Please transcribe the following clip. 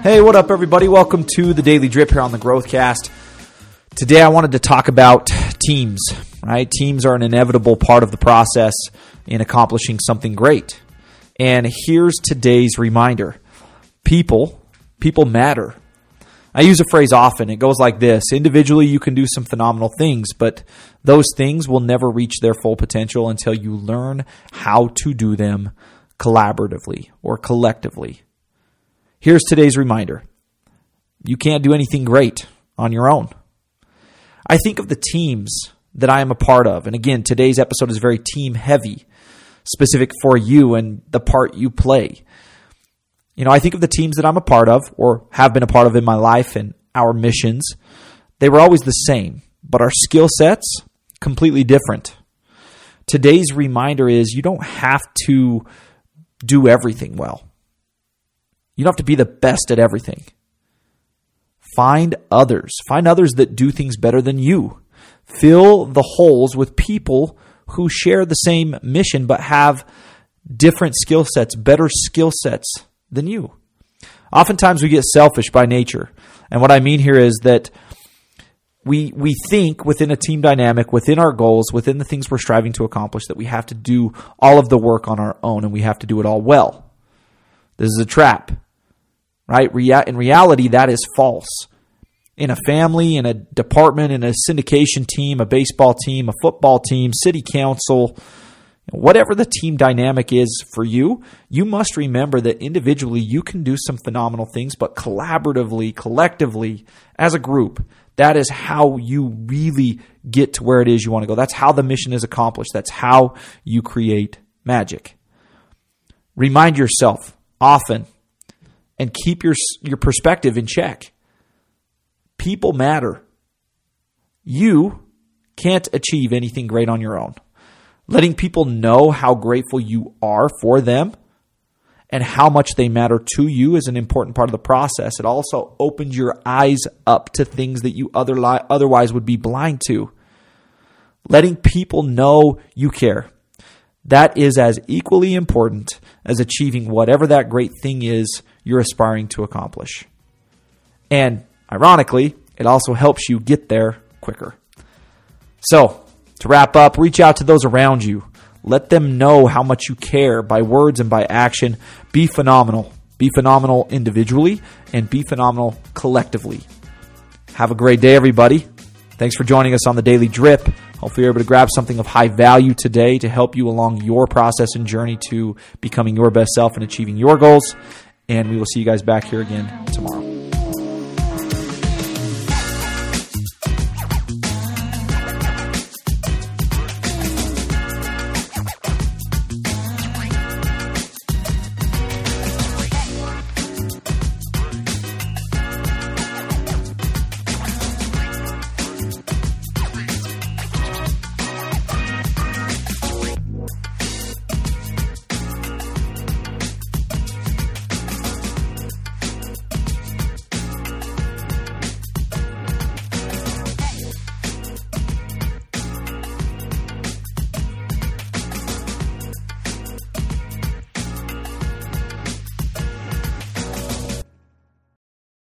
Hey, what up, everybody? Welcome to the Daily Drip here on the Growthcast. Today, I wanted to talk about teams. Right, teams are an inevitable part of the process in accomplishing something great. And here's today's reminder: people, people matter. I use a phrase often. It goes like this Individually, you can do some phenomenal things, but those things will never reach their full potential until you learn how to do them collaboratively or collectively. Here's today's reminder you can't do anything great on your own. I think of the teams that I am a part of. And again, today's episode is very team heavy, specific for you and the part you play. You know, I think of the teams that I'm a part of or have been a part of in my life and our missions. They were always the same, but our skill sets completely different. Today's reminder is you don't have to do everything well. You don't have to be the best at everything. Find others. Find others that do things better than you. Fill the holes with people who share the same mission but have different skill sets, better skill sets than you. Oftentimes we get selfish by nature. And what I mean here is that we we think within a team dynamic, within our goals, within the things we're striving to accomplish that we have to do all of the work on our own and we have to do it all well. This is a trap. Right? In reality that is false in a family, in a department, in a syndication team, a baseball team, a football team, city council, whatever the team dynamic is for you, you must remember that individually you can do some phenomenal things, but collaboratively, collectively, as a group, that is how you really get to where it is you want to go. That's how the mission is accomplished. That's how you create magic. Remind yourself often and keep your, your perspective in check People matter. You can't achieve anything great on your own. Letting people know how grateful you are for them and how much they matter to you is an important part of the process. It also opens your eyes up to things that you other otherwise would be blind to. Letting people know you care. That is as equally important as achieving whatever that great thing is you're aspiring to accomplish. And Ironically, it also helps you get there quicker. So, to wrap up, reach out to those around you. Let them know how much you care by words and by action. Be phenomenal. Be phenomenal individually and be phenomenal collectively. Have a great day, everybody. Thanks for joining us on the Daily Drip. Hopefully, you're able to grab something of high value today to help you along your process and journey to becoming your best self and achieving your goals. And we will see you guys back here again tomorrow.